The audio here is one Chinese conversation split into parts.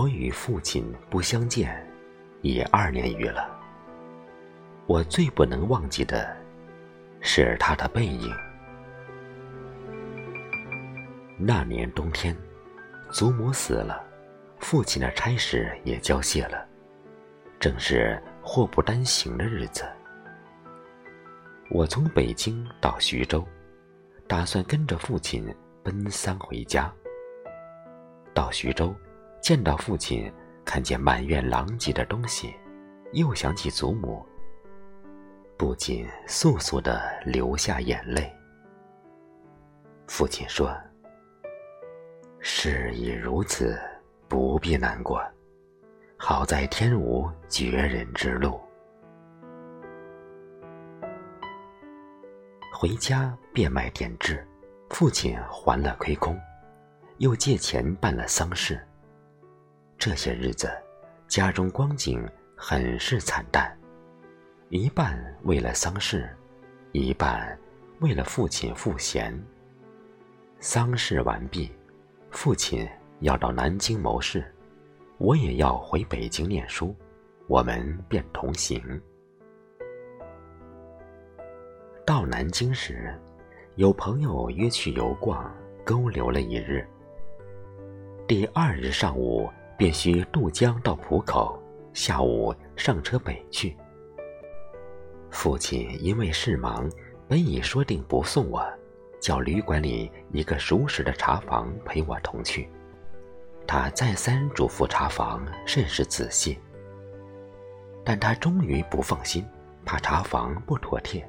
我与父亲不相见，已二年余了。我最不能忘记的，是他的背影。那年冬天，祖母死了，父亲的差事也交卸了，正是祸不单行的日子。我从北京到徐州，打算跟着父亲奔丧回家。到徐州，见到父亲，看见满院狼藉的东西，又想起祖母，不禁簌簌的流下眼泪。父亲说：“事已如此，不必难过，好在天无绝人之路。”回家变卖点痣，父亲还了亏空，又借钱办了丧事。这些日子，家中光景很是惨淡，一半为了丧事，一半为了父亲赋闲。丧事完毕，父亲要到南京谋事，我也要回北京念书，我们便同行。到南京时，有朋友约去游逛，勾留了一日。第二日上午便需渡江到浦口，下午上车北去。父亲因为事忙，本已说定不送我，叫旅馆里一个熟识的茶房陪我同去。他再三嘱咐茶房甚是仔细，但他终于不放心，怕茶房不妥帖。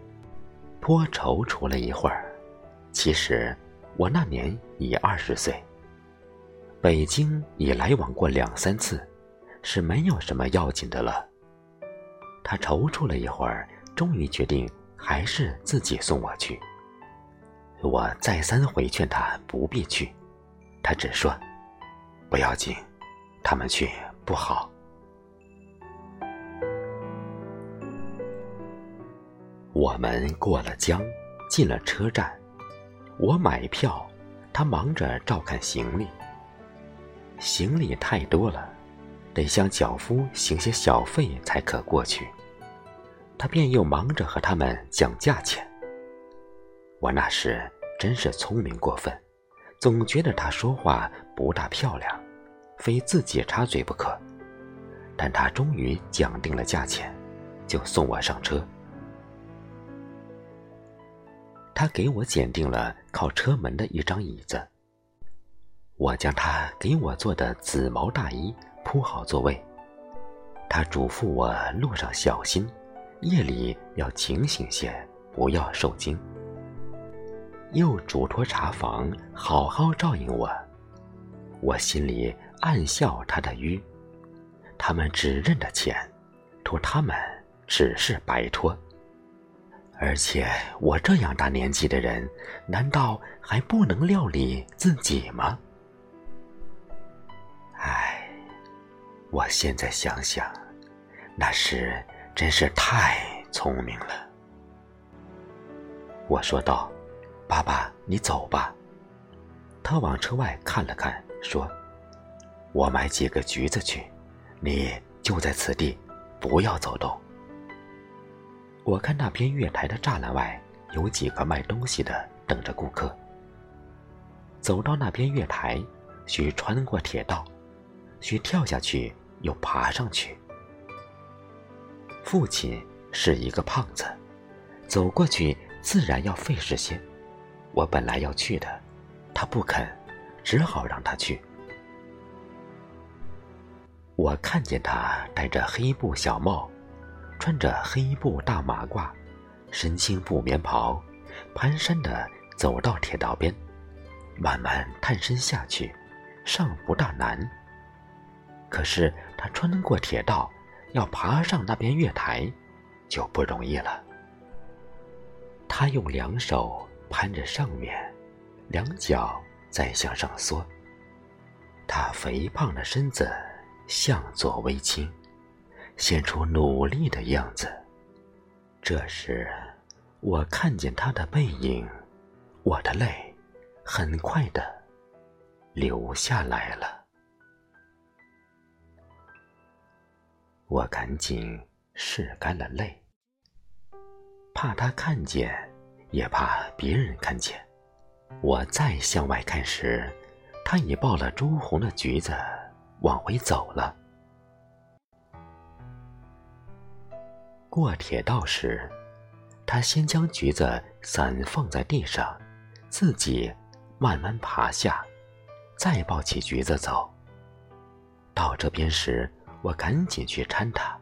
颇踌躇了一会儿，其实我那年已二十岁，北京已来往过两三次，是没有什么要紧的了。他踌躇了一会儿，终于决定还是自己送我去。我再三回劝他不必去，他只说：“不要紧，他们去不好。”我们过了江，进了车站。我买票，他忙着照看行李。行李太多了，得向脚夫行些小费才可过去。他便又忙着和他们讲价钱。我那时真是聪明过分，总觉得他说话不大漂亮，非自己插嘴不可。但他终于讲定了价钱，就送我上车。他给我拣定了靠车门的一张椅子。我将他给我做的紫毛大衣铺好座位。他嘱咐我路上小心，夜里要警醒些，不要受惊。又嘱托茶房好好照应我。我心里暗笑他的愚。他们只认得钱，托他们只是白托。而且我这样大年纪的人，难道还不能料理自己吗？唉，我现在想想，那时真是太聪明了。我说道：“爸爸，你走吧。”他往车外看了看，说：“我买几个橘子去，你就在此地，不要走动。”我看那边月台的栅栏外有几个卖东西的等着顾客。走到那边月台，需穿过铁道，需跳下去又爬上去。父亲是一个胖子，走过去自然要费事些。我本来要去的，他不肯，只好让他去。我看见他戴着黑布小帽。穿着黑布大马褂，身青布棉袍，蹒跚的走到铁道边，慢慢探身下去，尚不大难。可是他穿过铁道，要爬上那边月台，就不容易了。他用两手攀着上面，两脚再向上缩，他肥胖的身子向左微倾。显出努力的样子。这时，我看见他的背影，我的泪很快的流下来了。我赶紧拭干了泪，怕他看见，也怕别人看见。我再向外看时，他已抱了朱红的橘子往回走了。过铁道时，他先将橘子散放在地上，自己慢慢爬下，再抱起橘子走。到这边时，我赶紧去搀他，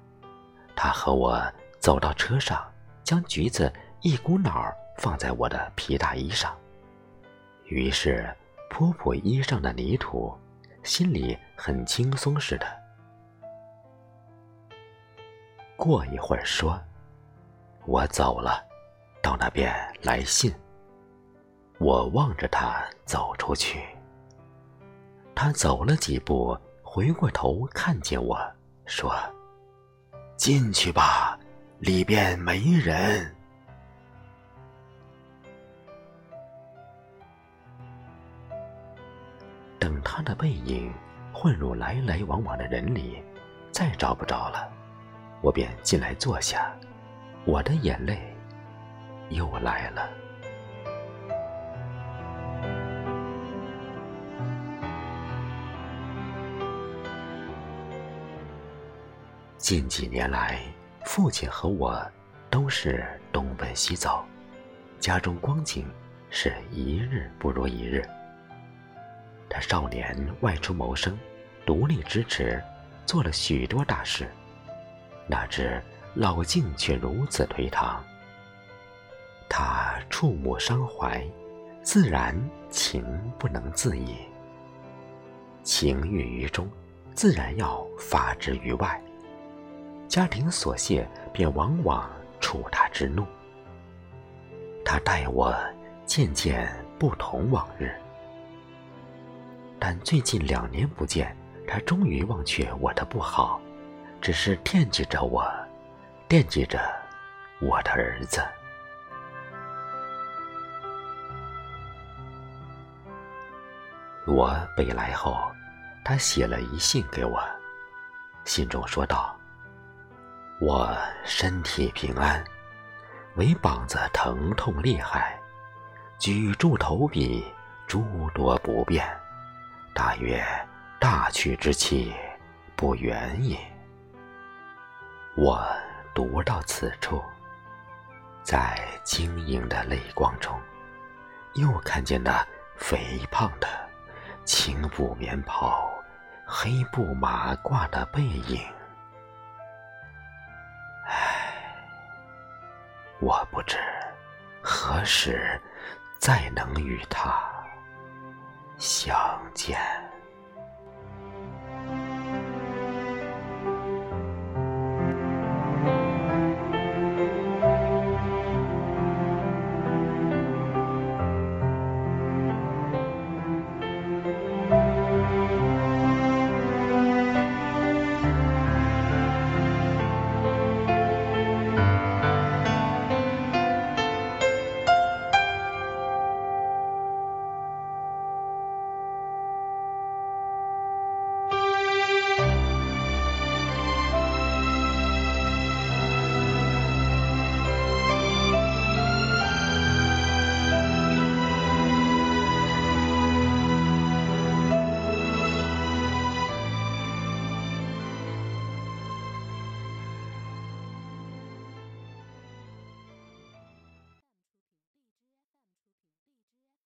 他和我走到车上，将橘子一股脑儿放在我的皮大衣上，于是扑扑衣上的泥土，心里很轻松似的。过一会儿说：“我走了，到那边来信。”我望着他走出去，他走了几步。回过头看见我，说：“进去吧，里边没人。”等他的背影混入来来往往的人里，再找不着了，我便进来坐下，我的眼泪又来了。近几年来，父亲和我都是东奔西走，家中光景是一日不如一日。他少年外出谋生，独立支持，做了许多大事，哪知老境却如此颓唐。他触目伤怀，自然情不能自已。情郁于中，自然要发之于外。家庭琐屑便往往触他之怒。他待我渐渐不同往日，但最近两年不见，他终于忘却我的不好，只是惦记着我，惦记着我的儿子。我北来后，他写了一信给我，信中说道。我身体平安，唯膀子疼痛厉害，举住头笔诸多不便，大约大去之期不远也。我读到此处，在晶莹的泪光中，又看见那肥胖的青布棉袍、黑布马褂的背影。我不知何时再能与他相见。